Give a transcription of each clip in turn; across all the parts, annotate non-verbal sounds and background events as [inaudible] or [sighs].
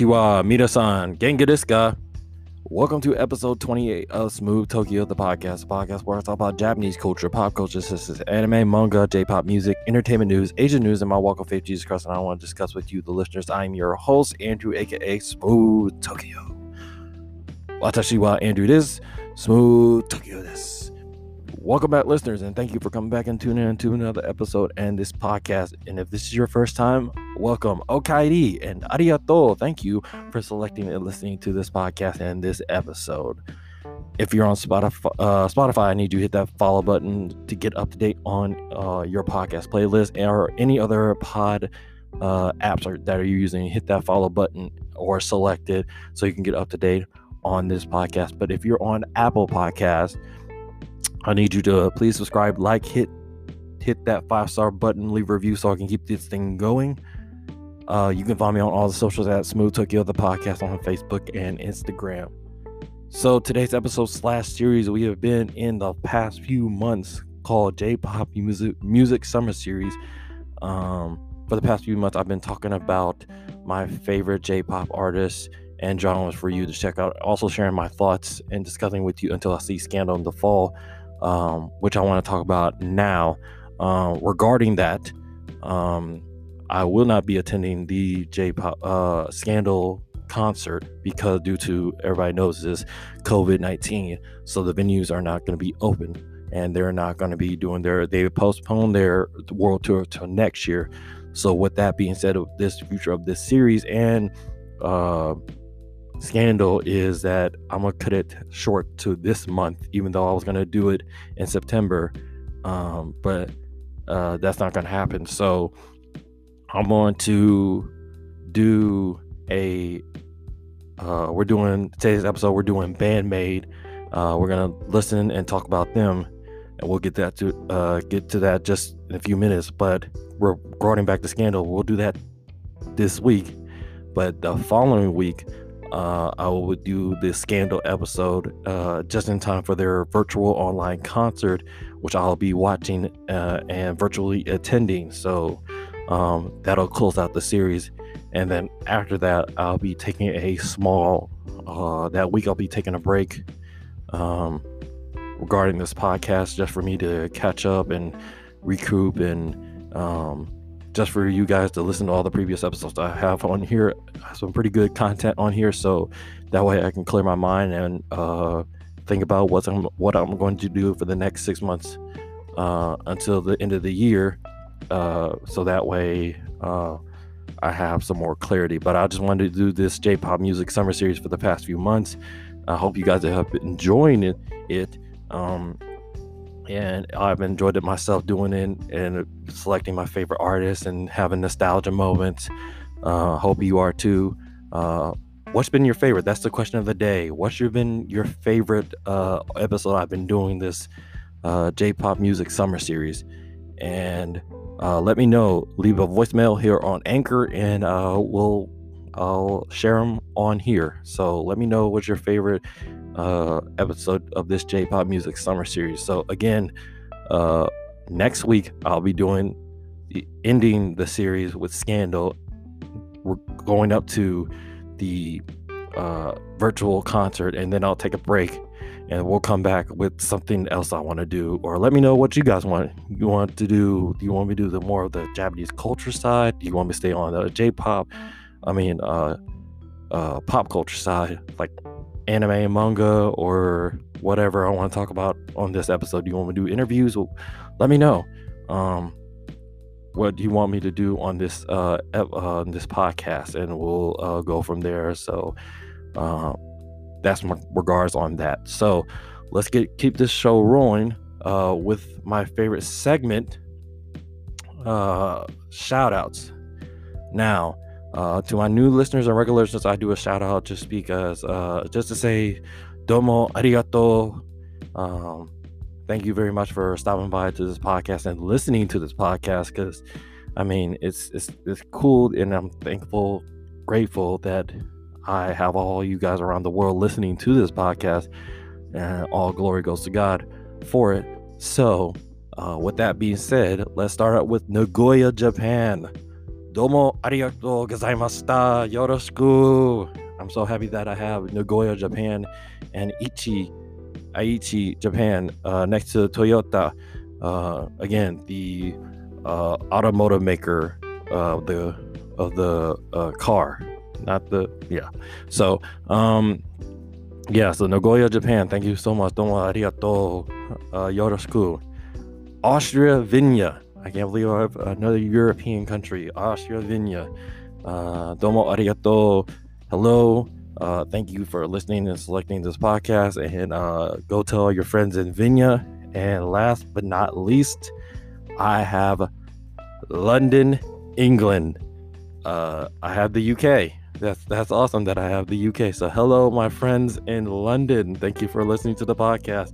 Konnichiwa, Mina-san, Genga? Welcome to episode 28 of Smooth Tokyo, the podcast, podcast where I talk about Japanese culture, pop culture, as anime, manga, J-pop music, entertainment news, Asian news, and my walk of faith, Jesus Christ. And I want to discuss with you, the listeners. I'm your host, Andrew, aka Smooth Tokyo. Watashi wa Andrew this, Smooth Tokyo this. Welcome back, listeners, and thank you for coming back and tuning in to another episode and this podcast. And if this is your first time, welcome, Okairi, and arigato. Thank you for selecting and listening to this podcast and this episode. If you're on Spotify, uh, Spotify, I need you to hit that follow button to get up to date on uh, your podcast playlist or any other pod uh, apps that are you using. Hit that follow button or select it so you can get up to date on this podcast. But if you're on Apple Podcasts, I need you to please subscribe, like, hit hit that five star button, leave a review so I can keep this thing going. Uh, you can find me on all the socials at Smooth Tokyo the podcast on Facebook and Instagram. So today's episode slash series we have been in the past few months called J-pop music music summer series. Um, for the past few months, I've been talking about my favorite J-pop artists and genres for you to check out. Also sharing my thoughts and discussing with you until I see Scandal in the fall, um, which I want to talk about now. Uh, regarding that, um, I will not be attending the J-pop uh, Scandal concert because due to everybody knows this COVID nineteen, so the venues are not going to be open and they're not going to be doing their they postponed their world tour till next year. So with that being said, of this future of this series and uh, scandal is that I'm gonna cut it short to this month, even though I was gonna do it in September, um, but uh, that's not gonna happen. So I'm going to do a. Uh, we're doing today's episode. We're doing Band-Maid. Uh, we're gonna listen and talk about them, and we'll get that to uh, get to that just in a few minutes. But regarding back to Scandal, we'll do that this week. But the following week, uh, I will do the Scandal episode uh, just in time for their virtual online concert, which I'll be watching uh, and virtually attending. So um, that'll close out the series. And then after that, I'll be taking a small, uh, that week, I'll be taking a break um, regarding this podcast just for me to catch up and recoup and um, just for you guys to listen to all the previous episodes I have on here. Some pretty good content on here, so that way I can clear my mind and uh, think about what I'm what I'm going to do for the next six months uh, until the end of the year. Uh, so that way uh, I have some more clarity. But I just wanted to do this J-pop music summer series for the past few months. I hope you guys have enjoying it. It. Um, and I've enjoyed it myself doing it and selecting my favorite artists and having nostalgia moments. Uh, hope you are too. Uh, what's been your favorite? That's the question of the day. What's your, been your favorite uh, episode I've been doing this uh, J-pop music summer series? And uh, let me know. Leave a voicemail here on Anchor, and uh, we'll I'll share them on here. So let me know what's your favorite uh, episode of this J-pop music summer series. So again, uh, next week I'll be doing the ending the series with Scandal. We're going up to the uh, virtual concert, and then I'll take a break, and we'll come back with something else I want to do. Or let me know what you guys want. You want to do? Do you want me to do the more of the Japanese culture side? Do you want me to stay on the J-pop? I mean, uh, uh, pop culture side, like anime manga or whatever I want to talk about on this episode. Do you want me to do interviews? Well, let me know. Um, what do you want me to do on this uh, uh this podcast, and we'll uh, go from there. So, uh, that's my regards on that. So, let's get keep this show rolling uh, with my favorite segment, uh, shout outs. Now, uh, to my new listeners and regular listeners, I do a shout out just because, uh, just to say, domo arigato. Um, thank you very much for stopping by to this podcast and listening to this podcast. Because, I mean, it's it's it's cool, and I'm thankful, grateful that I have all you guys around the world listening to this podcast, and all glory goes to God for it. So, uh, with that being said, let's start out with Nagoya, Japan. Domo arigatou gozaimashita. Yoroshiku. I'm so happy that I have Nagoya, Japan, and Ichi, Aichi, Japan, uh, next to Toyota. Uh, again, the uh, automotive maker of the of the uh, car, not the yeah. So, um, yeah. So Nagoya, Japan. Thank you so much. Domo arigatou. Uh, yoroshiku. Austria, Vienna. I can't believe I have another European country, Austria. Uh, domo arigato. Hello. Uh, thank you for listening and selecting this podcast. And uh, go tell your friends in Vienna. And last but not least, I have London, England. Uh, I have the UK. That's that's awesome that I have the UK. So hello, my friends in London. Thank you for listening to the podcast.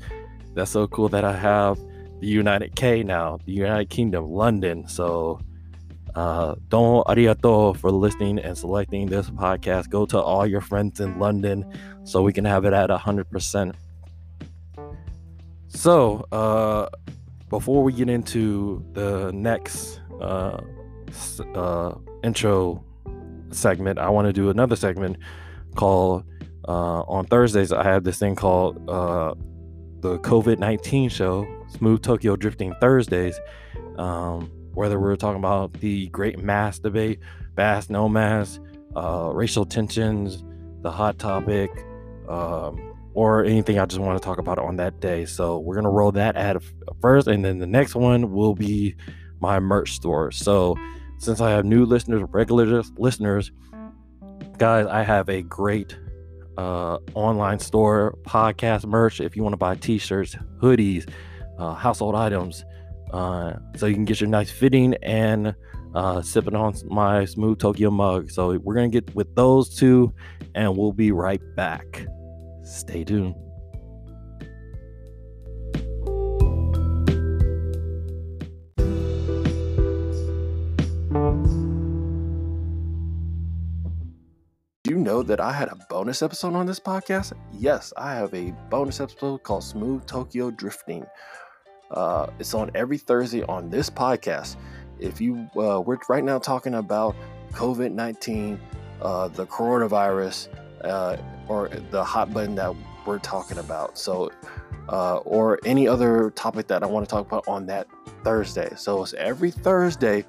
That's so cool that I have the United K now, the United Kingdom, London. So uh don't arigato for listening and selecting this podcast. Go to all your friends in London so we can have it at hundred percent. So uh before we get into the next uh, uh intro segment, I want to do another segment called uh on Thursdays I have this thing called uh the COVID 19 show, Smooth Tokyo Drifting Thursdays, um, whether we're talking about the great mass debate, mask, no mass, uh, racial tensions, the hot topic, um, or anything I just want to talk about on that day. So we're going to roll that ad first, and then the next one will be my merch store. So since I have new listeners, regular listeners, guys, I have a great uh, online store, podcast merch. If you want to buy t-shirts, hoodies, uh, household items, uh, so you can get your nice fitting and uh, sipping on my smooth Tokyo mug. So we're gonna get with those two, and we'll be right back. Stay tuned. You know that I had a bonus episode on this podcast? Yes, I have a bonus episode called Smooth Tokyo Drifting. Uh, it's on every Thursday on this podcast. If you, uh, we're right now talking about COVID 19, uh, the coronavirus, uh, or the hot button that we're talking about. So, uh, or any other topic that I want to talk about on that Thursday. So it's every Thursday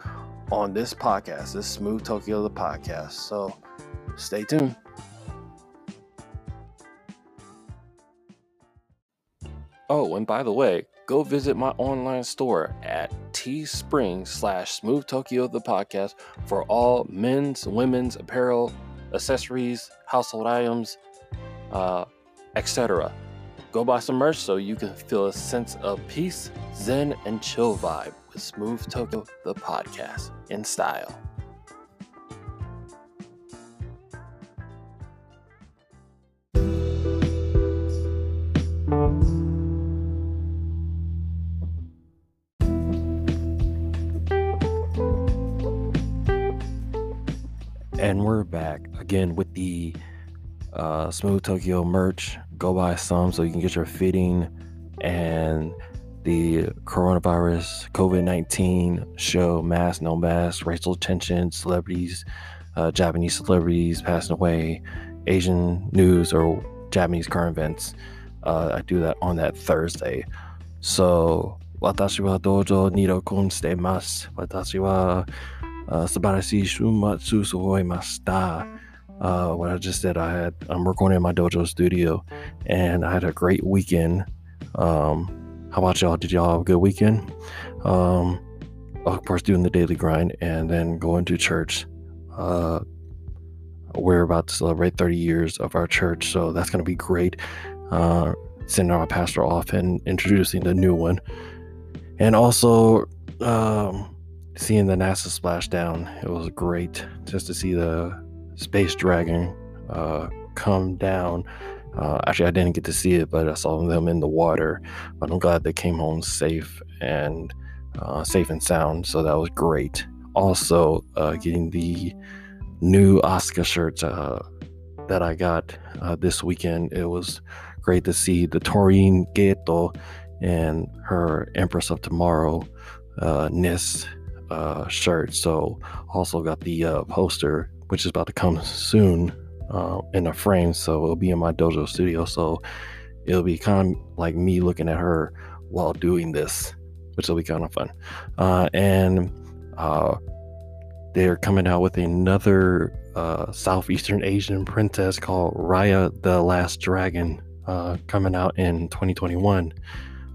on this podcast, this Smooth Tokyo the podcast. So stay tuned. Oh, and by the way, go visit my online store at teespring slash smooth tokyo the podcast for all men's women's apparel accessories household items uh, etc go buy some merch so you can feel a sense of peace zen and chill vibe with smooth tokyo the podcast in style And we're back again with the uh, Smooth Tokyo merch. Go buy some so you can get your fitting and the coronavirus, COVID 19 show, mask, no mask, racial tension, celebrities, uh, Japanese celebrities passing away, Asian news, or Japanese current events. Uh, I do that on that Thursday. So, watashi wa dojo nido kun stay mas. Watashi wa. Uh, Subarashi shumatsu suhoi masta. Uh, what I just said, I had I'm recording in my dojo studio, and I had a great weekend. Um, how about y'all? Did y'all have a good weekend? Um, of course, doing the daily grind and then going to church. Uh, we're about to celebrate 30 years of our church, so that's going to be great. Uh, sending our pastor off and introducing the new one, and also. Um, seeing the NASA splashdown, it was great just to see the space dragon uh, come down. Uh, actually, I didn't get to see it, but I saw them in the water. But I'm glad they came home safe and uh, safe and sound. So that was great. Also, uh, getting the new Oscar shirts. Uh, that I got uh, this weekend. It was great to see the Torin Geto and her Empress of Tomorrow uh, Nis uh, shirt. So also got the uh, poster, which is about to come soon uh, in a frame. So it'll be in my dojo studio. So it'll be kind of like me looking at her while doing this, which will be kind of fun. Uh, and uh, they're coming out with another uh, Southeastern Asian princess called Raya the Last Dragon uh, coming out in 2021.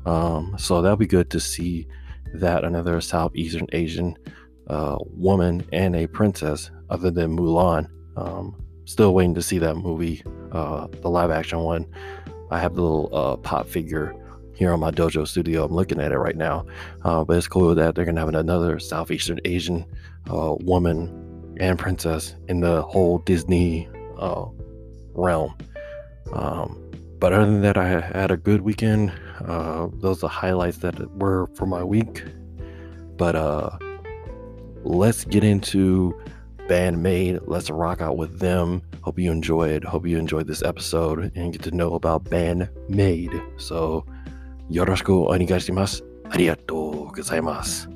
Um, so that'll be good to see that another Southeastern Asian uh, woman and a princess, other than Mulan. Um, still waiting to see that movie, uh, the live action one. I have the little uh, pop figure here on my dojo studio. I'm looking at it right now. Uh, but it's cool that they're to have another Southeastern Asian uh, woman and princess in the whole Disney uh, realm. Um, but other than that, I had a good weekend. Uh, those are the highlights that were for my week. But uh, let's get into Band-Maid. Let's rock out with them. Hope you enjoyed. Hope you enjoyed this episode and get to know about Band Made. So, yoroshiku onegaishimasu. Arigatou gozaimasu.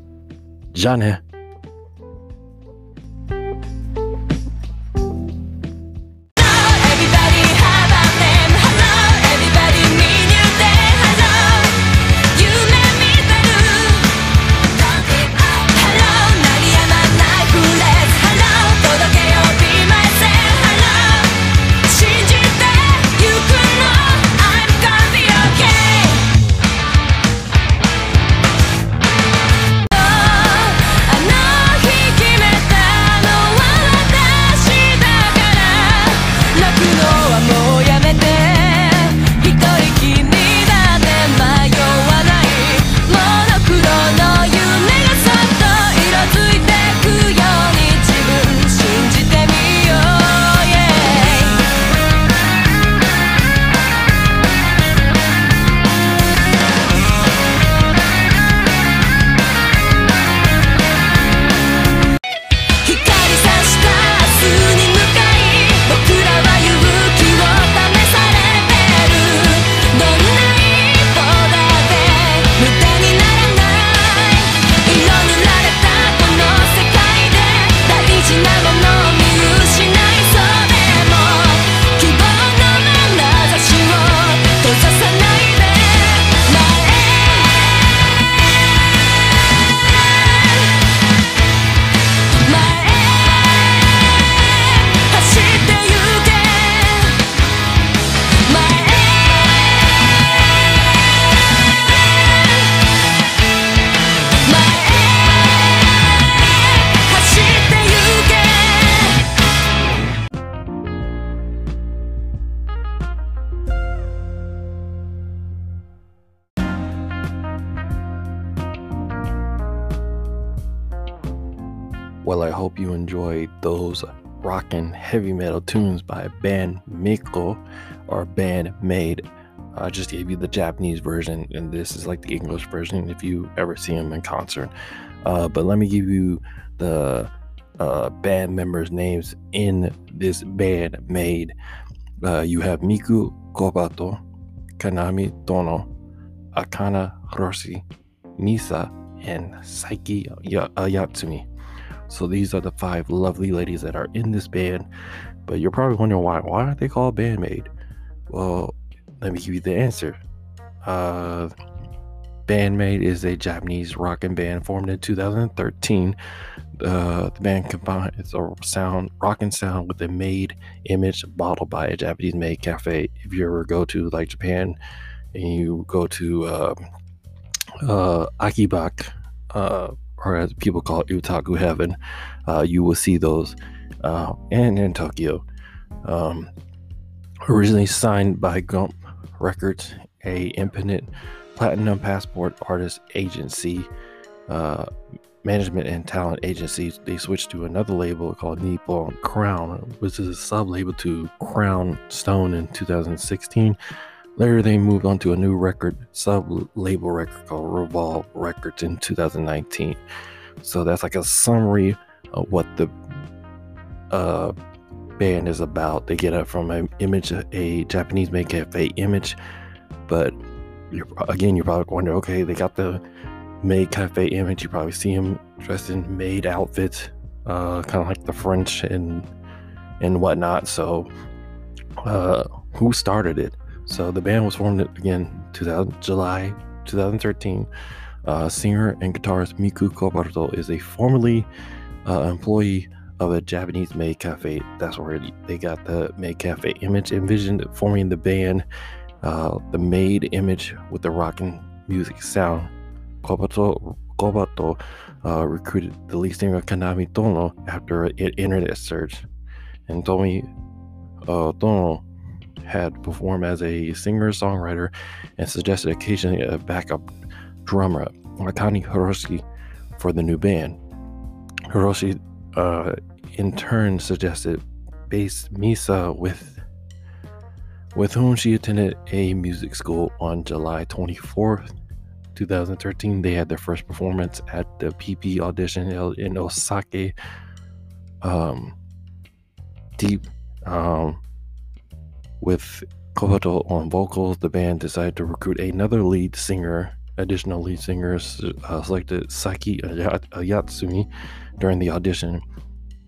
Heavy metal tunes by Band Miko or Band-Maid. I just gave you the Japanese version, and this is like the English version if you ever see them in concert. Uh, but let me give you the uh, band members' names in this band made. Uh, you have Miku Kobato, Kanami Tono, Akane Hirose, Misa, and Saiki uh, Atsumi. So these are the five lovely ladies that are in this band. But you're probably wondering why. Why aren't they called Band-Maid? Well, let me give you the answer. Uh, Band-Maid is a Japanese rock and band formed in 2013. Uh, the band combines a sound, rockin' sound with a made image bottled by a Japanese made cafe. If you ever go to like Japan and you go to uh, uh, Akibak, or as people call it, Utaku Heaven, uh, you will see those. Uh, and in Tokyo. Um, originally signed by Gump Records, a independent platinum passport artist agency, uh, management and talent agency. They switched to another label called Nippon Crown, which is a sub label to Crown Stone in 2016. Later, they moved on to a new record sub label record called Revolve Records in 2019. So that's like a summary of what the uh, band is about. They get it from an image, a Japanese made cafe image, but you're, again, you're probably wondering, okay, they got the made cafe image. You probably see them dressed in made outfits, uh, kind of like the French and and whatnot. So, uh, who started it? So the band was formed again 2000 July 2013. Uh, singer and guitarist Miku Kobato is a formerly uh, employee of a Japanese maid cafe. That's where they got the maid cafe image envisioned forming the band. Uh, the maid image with the rocking music sound. Kobato, uh, recruited the lead singer Kanami Tono after an internet search. And Tomi uh, Tono had performed as a singer songwriter and suggested occasionally a backup drummer, Akane Hirose, for the new band. Hirose, uh, in turn, suggested bass Misa with with whom she attended a music school on July 24th, 2013. They had their first performance at the PP audition in Osaka. Um, deep um, with Kobato on vocals, the band decided to recruit another lead singer. Additional lead singers uh, selected Saiki Atsumi during the audition.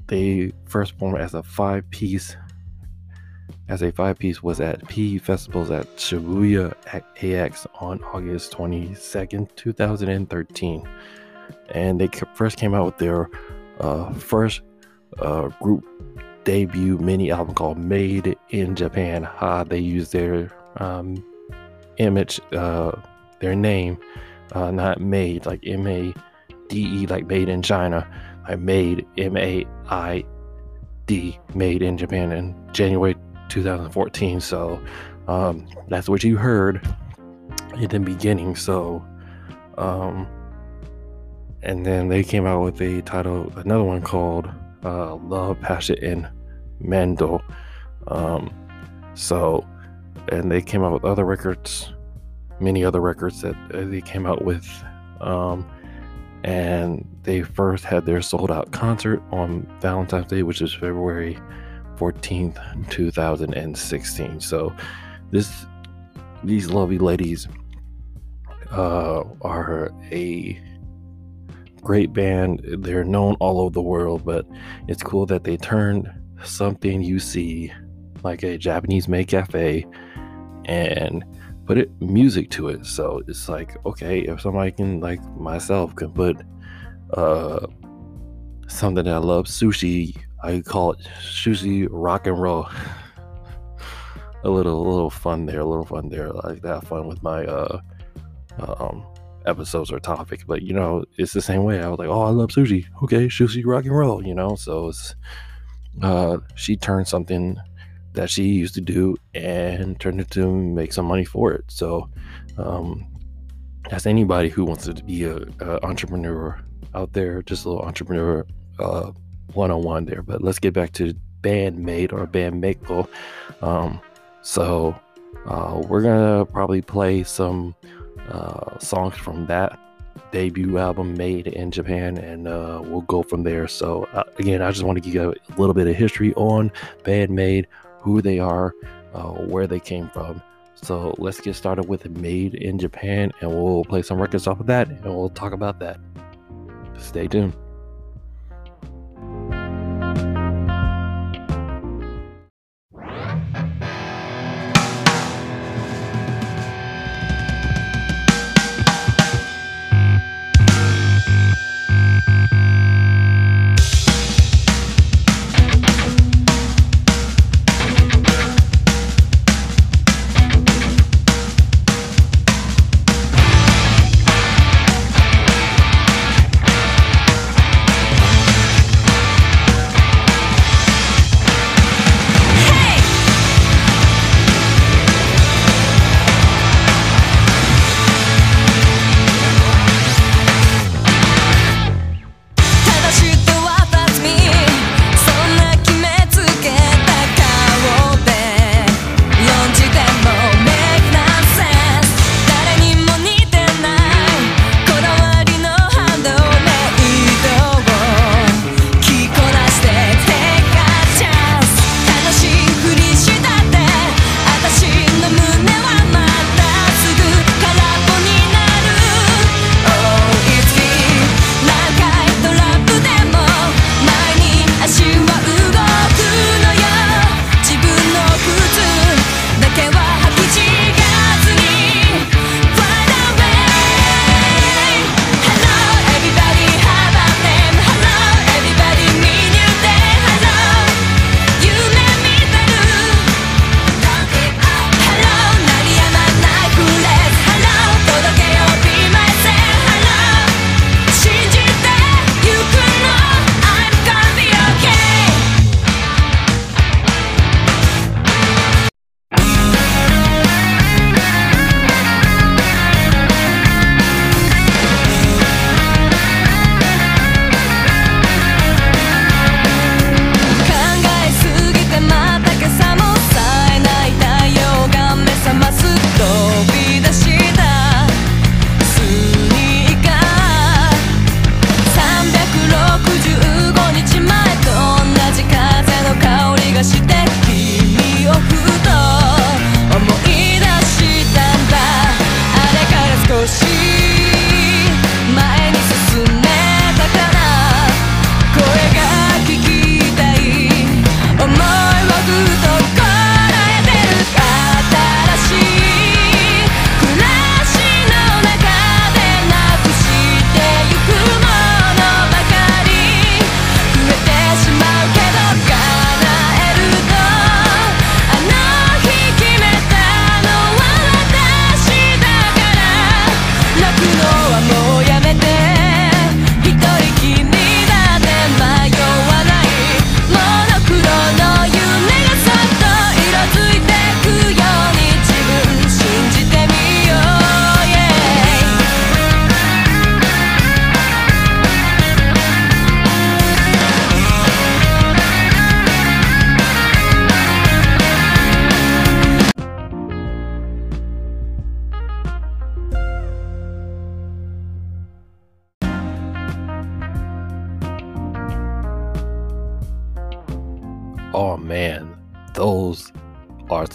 They first performed as a five piece. As a five piece was at P festivals at Shibuya AX on August 22nd, 2013. And they first came out with their uh, first uh, group debut mini album called Made in Japan. Ha, they used their um, image, uh, their name, uh, not made, like M A D E, like made in China. I made M A I D, made in Japan in January 2014. So um, that's what you heard in the beginning. So, um, and then they came out with a title, another one called uh, Love, Passion, and Mendo. Um, so, and they came out with other records, many other records that uh, they came out with. Um, and they first had their sold out concert on Valentine's Day, which is February 14th, 2016. So, this these lovely ladies uh, are a great band. They're known all over the world, but it's cool that they turned something you see like a Japanese made cafe and put it music to it. So it's like, okay, if somebody can like myself can put uh something that I love, sushi, I call it sushi rock and roll. [sighs] a little a little fun there, a little fun there. like that fun with my uh um episodes or topic, But you know, it's the same way. I was like, oh I love sushi. Okay, sushi rock and roll, you know. So it's uh, she turned something that she used to do and turned it to make some money for it. So, um, as anybody who wants to be a, a entrepreneur out there, just a little entrepreneur uh, one-on-one there. But let's get back to bandmate or bandmate. Um, so uh, we're gonna probably play some uh, songs from that debut album made in Japan, and uh, we'll go from there. So, uh, again, I just want to give you a little bit of history on Band-Maid, who they are, uh, where they came from. So, let's get started with Made in Japan, and we'll play some records off of that, and we'll talk about that. Stay tuned.「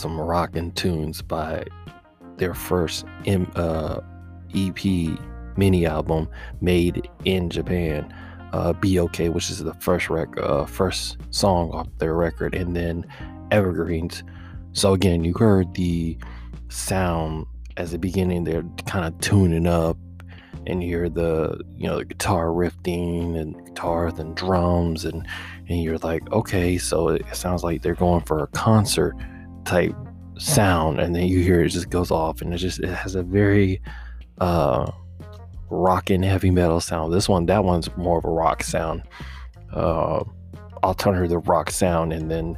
some rockin' tunes by their first M- uh, EP mini album made in Japan. Uh, Be Okay, which is the first rec- uh, first song off their record, and then Evergreens. So again, you heard the sound as the beginning. They're kind of tuning up, and you hear the you know the guitar riffing and guitars and drums, and and you're like, okay, so it sounds like they're going for a concert type sound, and then you hear it just goes off, and it just it has a very uh rocking heavy metal sound. This one, that one's more of a rock sound, uh, alternative rock sound, and then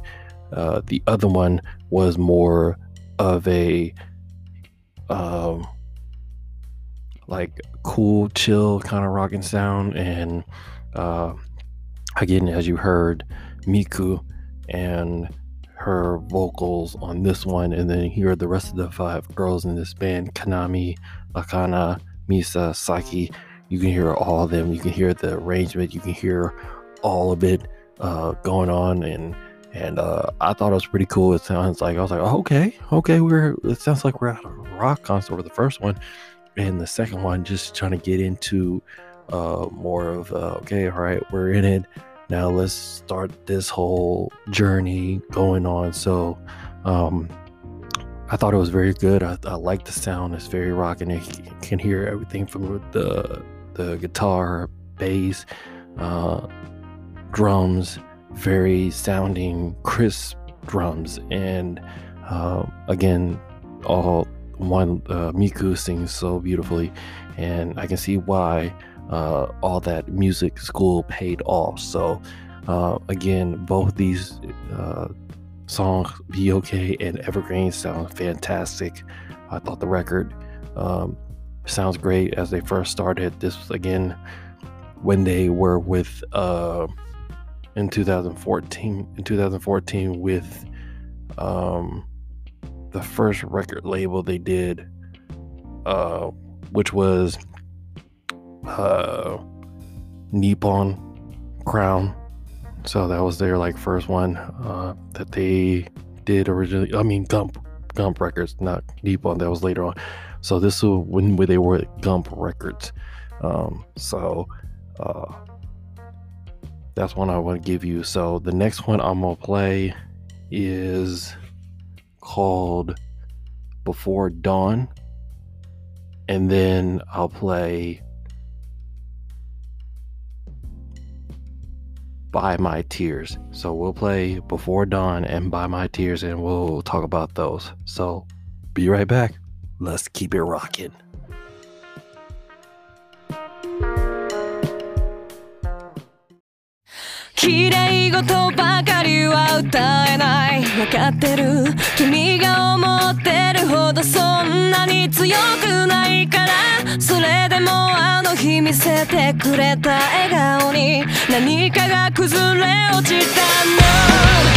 uh, the other one was more of a um, like cool, chill kind of rocking sound. And uh, again, as you heard, Miku and her vocals on this one, and then you hear the rest of the five girls in this band Kanami, Akana, Misa, Saki. You can hear all of them. You can hear the arrangement. You can hear all of it uh, going on, and and uh, I thought it was pretty cool. It sounds like I was like, oh, okay, okay, we're. It sounds like we're at a rock concert the first one, and the second one just trying to get into uh, more of uh, okay, all right, we're in it now. Let's start this whole journey going on. So, um, I thought it was very good. I, I like the sound. It's very rocking. You can hear everything from the the guitar, bass, uh, drums, very sounding crisp drums, and uh, again, all one uh, Miku sings so beautifully, and I can see why uh, all that music school paid off. So uh, again, both these uh, songs, "Be Okay" and "Evergreen," sound fantastic. I thought the record um, sounds great as they first started. This again when they were with uh, in 2014 in 2014 with um, the first record label they did, uh, which was uh, Nippon Crown. So that was their like first one uh, that they did originally. I mean Gump Gump Records, not Nippon. That was later on. So this was when they were at Gump Records. Um, so uh, that's one I want to give you. So the next one I'm gonna play is called Before Dawn, and then I'll play Bye My Tears. So we'll play Before Dawn and Bye My Tears, and we'll talk about those. So be right back. Let's keep it rocking. 綺麗事ばかりは歌えない。分かってる君が思ってるほどそんなに強くないから。それでもあの日見せてくれた笑顔に。何かが崩れ落ちたの。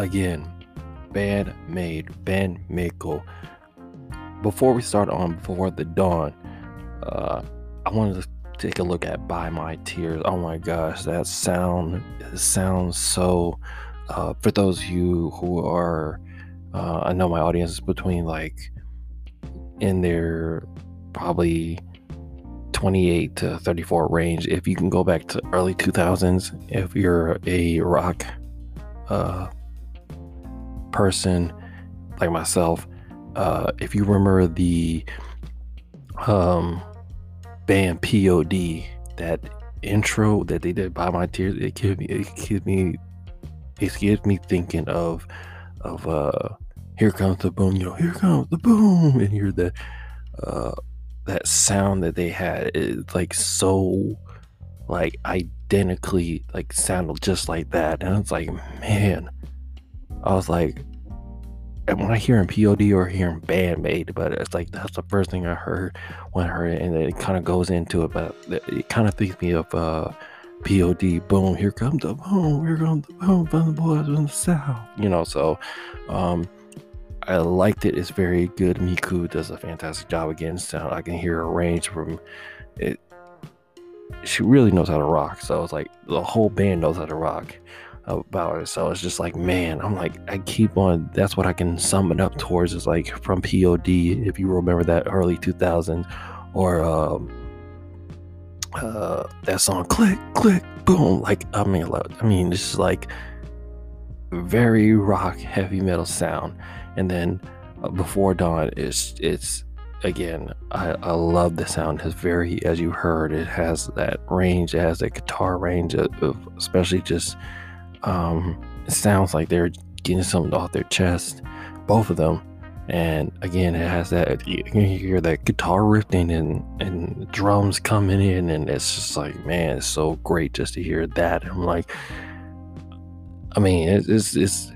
Again, band made, Ben Mako. Before we start on Before the Dawn, uh, I wanted to take a look at Bye My Tears. Oh my gosh, that sound sounds so. Uh, for those of you who are, uh, I know my audience is between like in their probably 28 to 34 range. If you can go back to early 2000s, if you're a rock uh, person like myself, uh, if you remember the um, band POD, that intro that they did by my tears, it gives me, it gives me, it gives me thinking of, of uh, here comes the boom, you know, here comes the boom, and you're the, uh, that sound that they had is like so, like identically, like sounded just like that, and it's like, man, I was like, am I hearing POD or hearing Band-Maid? But it's like that's the first thing I heard when I heard it, and it kind of goes into it. But it kind of thinks me of uh, POD. Boom! Here comes the boom! Here comes the boom from the boys from the south. You know, so um, I liked it. It's very good. Miku does a fantastic job again. Sound I can hear her range from it. She really knows how to rock. So it's like the whole band knows how to rock about it. So it's just like, man, I'm like, I keep on. That's what I can sum it up towards. Is like from POD, if you remember that early 2000s, or um, uh, that song, click, click, boom. Like, I mean, I mean, it's like very rock, heavy metal sound. And then uh, before dawn, it's it's again, I, I love the sound. It's very, as you heard, it has that range, it has that guitar range of, of especially just um, it sounds like they're getting something off their chest, both of them. And again, it has that you can hear that guitar riffing and and drums coming in, and it's just like, man, it's so great just to hear that. I'm like, I mean, it's it's, it's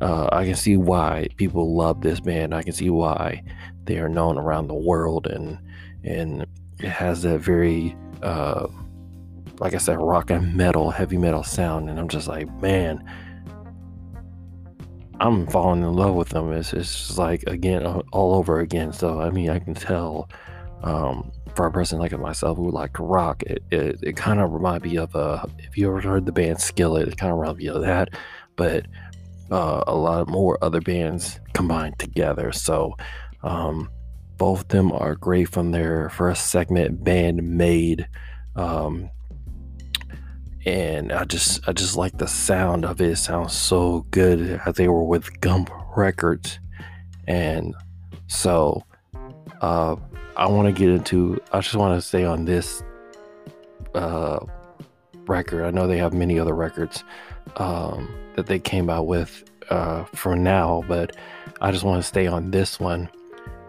uh, I can see why people love this band. I can see why they are known around the world, and and it has that very uh, like I said, rock and metal, heavy metal sound, and I'm just like, man, I'm falling in love with them. It's just like again, all over again. So I mean, I can tell um, for a person like myself who like rock, it it, it kind of reminds me of a if you ever heard the band Skillet, it kind of reminds me of that, but uh, a lot more other bands combined together. So um, both of them are great from their first segment, Band-Maid. Um, and I just I just like the sound of it. It sounds so good they were with Gump Records, and so uh, I want to get into. I just want to stay on this uh, record. I know they have many other records um, that they came out with uh, for now, but I just want to stay on this one.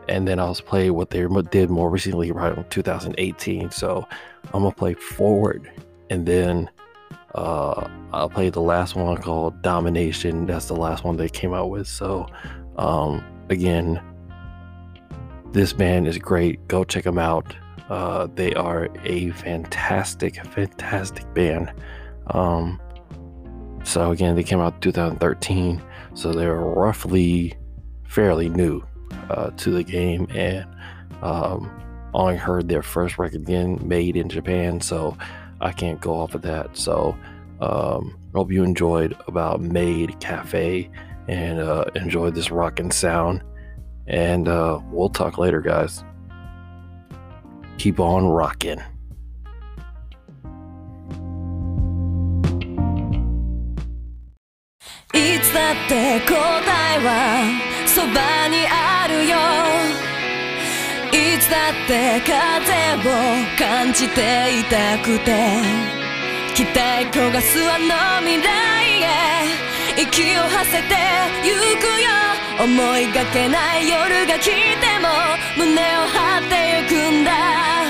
And then I'll play what they did more recently, right in 2018. So I'm gonna play forward, and then uh, I'll play the last one called Domination. That's the last one they came out with. So, um, again, this band is great. Go check them out. Uh, they are a fantastic, fantastic band. Um, so again, they came out 2013, so they're roughly fairly new uh, to the game, and um, only heard their first record again Maid in Japan. So I can't go off of that. So um, hope you enjoyed about Maid Cafe and uh, enjoyed this rocking sound. And uh, we'll talk later, guys. Keep on rocking. いつだって風を感じていたくて期待焦がすあの未来へ。息を馳せてゆくよ。思いがけない夜が来ても胸を張ってゆくんだ。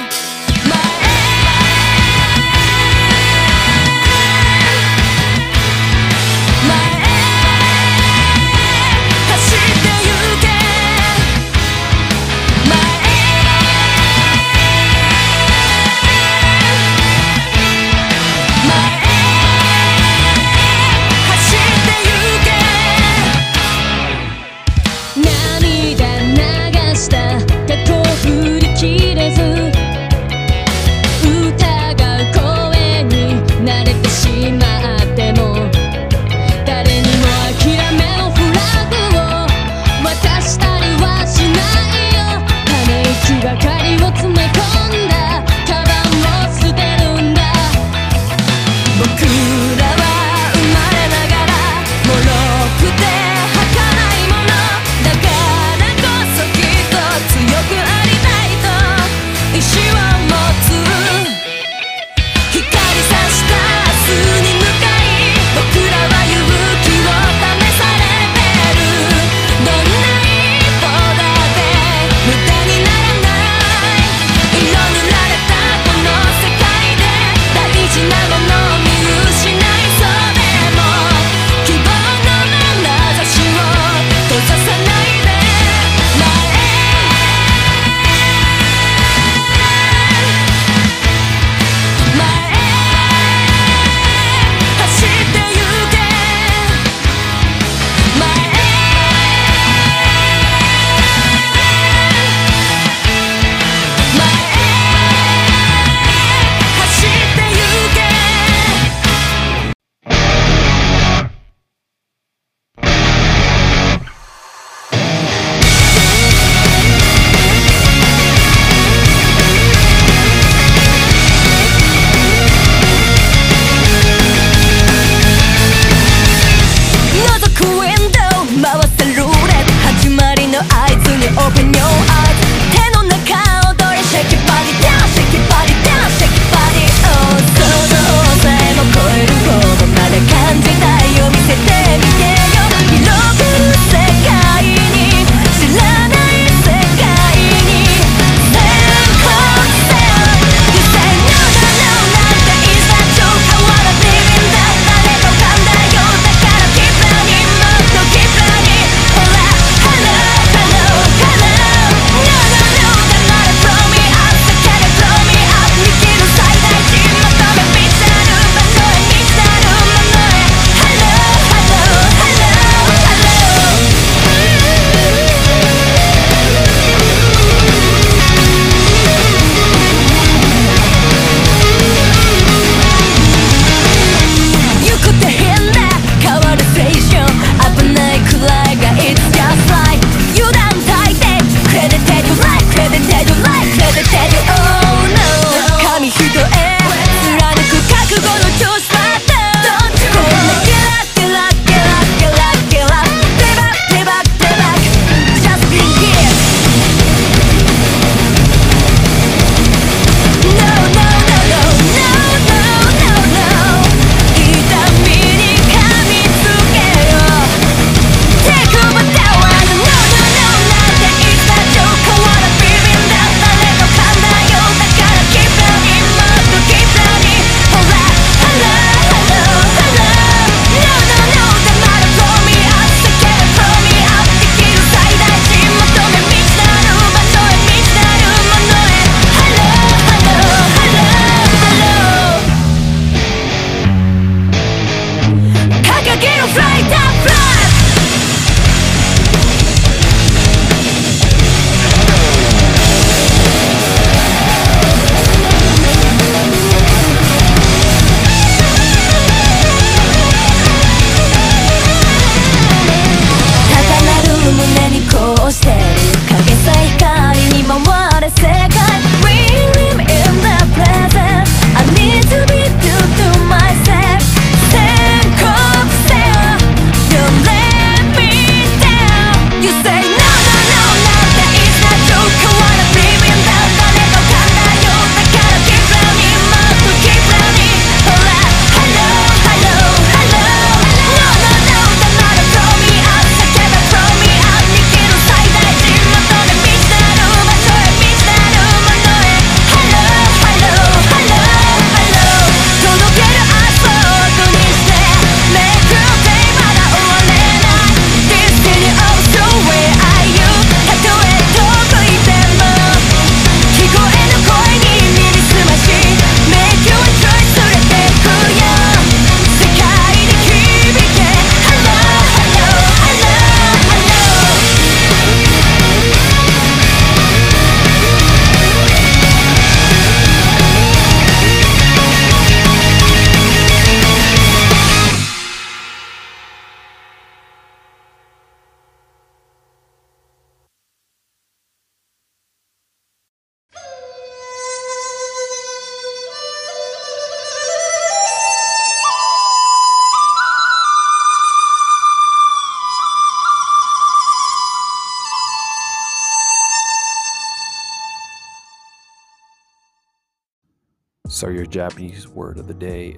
So your Japanese word of the day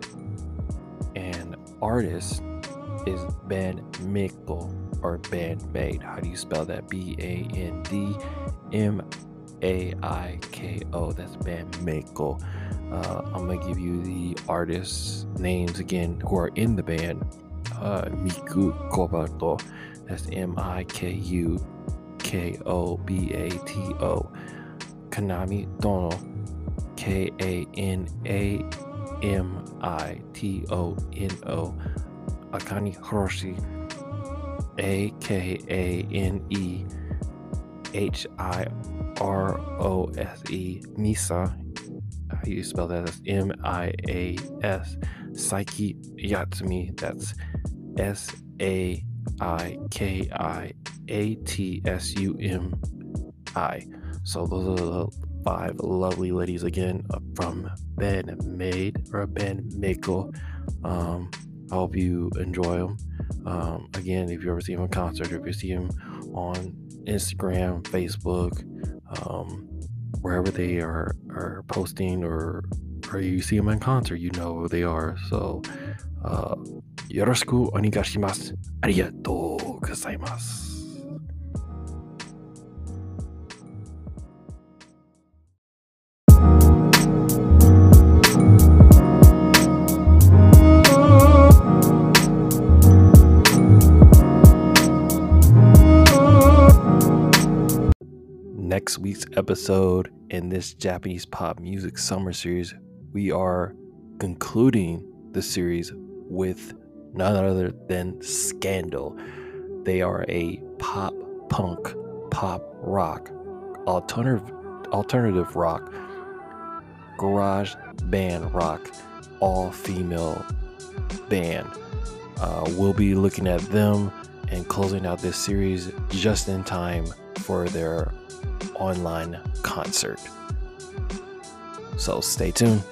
and artist is Ben Miko or Band-Maid. How do you spell that? B A N D M A I K O. That's Bandmiko. Uh, I'm gonna give you the artists' names again who are in the band. Uh, Miku Kobato. That's M I K U K O B A T O. Kanami Tono. K A N A M I T O N O. Akane Hirose. A K A N E H I R O S E. Misa. How you spell that? That's M I A S. Saiki Atsumi. That's S A I K I A T S U M I. So those are the five lovely ladies again uh, from Band-Maid or Ben Mickle. Um, I hope you enjoy them. Um, again, if you ever see him in concert, if you see him on Instagram, Facebook, um, wherever they are are posting or or you see them in concert, you know who they are. So, uh, yoroshiku onegashimasu. Arigatou gozaimasu. Next week's episode in this Japanese pop music summer series, we are concluding the series with none other than Scandal. They are a pop punk, pop rock, alternative alternative rock, garage band rock, all female band. Uh, we'll be looking at them and closing out this series just in time for their online concert. So stay tuned.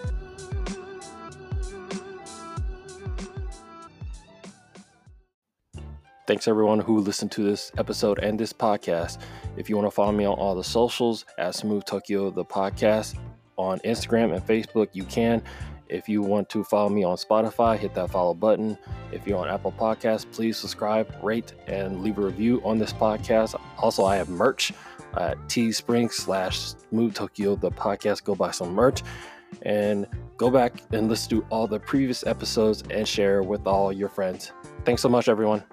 Thanks everyone who listened to this episode and this podcast. If you want to follow me on all the socials at Smooth Tokyo the podcast on Instagram and Facebook, you can. If you want to follow me on Spotify, hit that follow button. If you're on Apple Podcasts, please subscribe, rate, and leave a review on this podcast. Also, I have merch at Teespring slash Smooth Tokyo the podcast. Go buy some merch and go back and listen to all the previous episodes and share with all your friends. Thanks so much, everyone.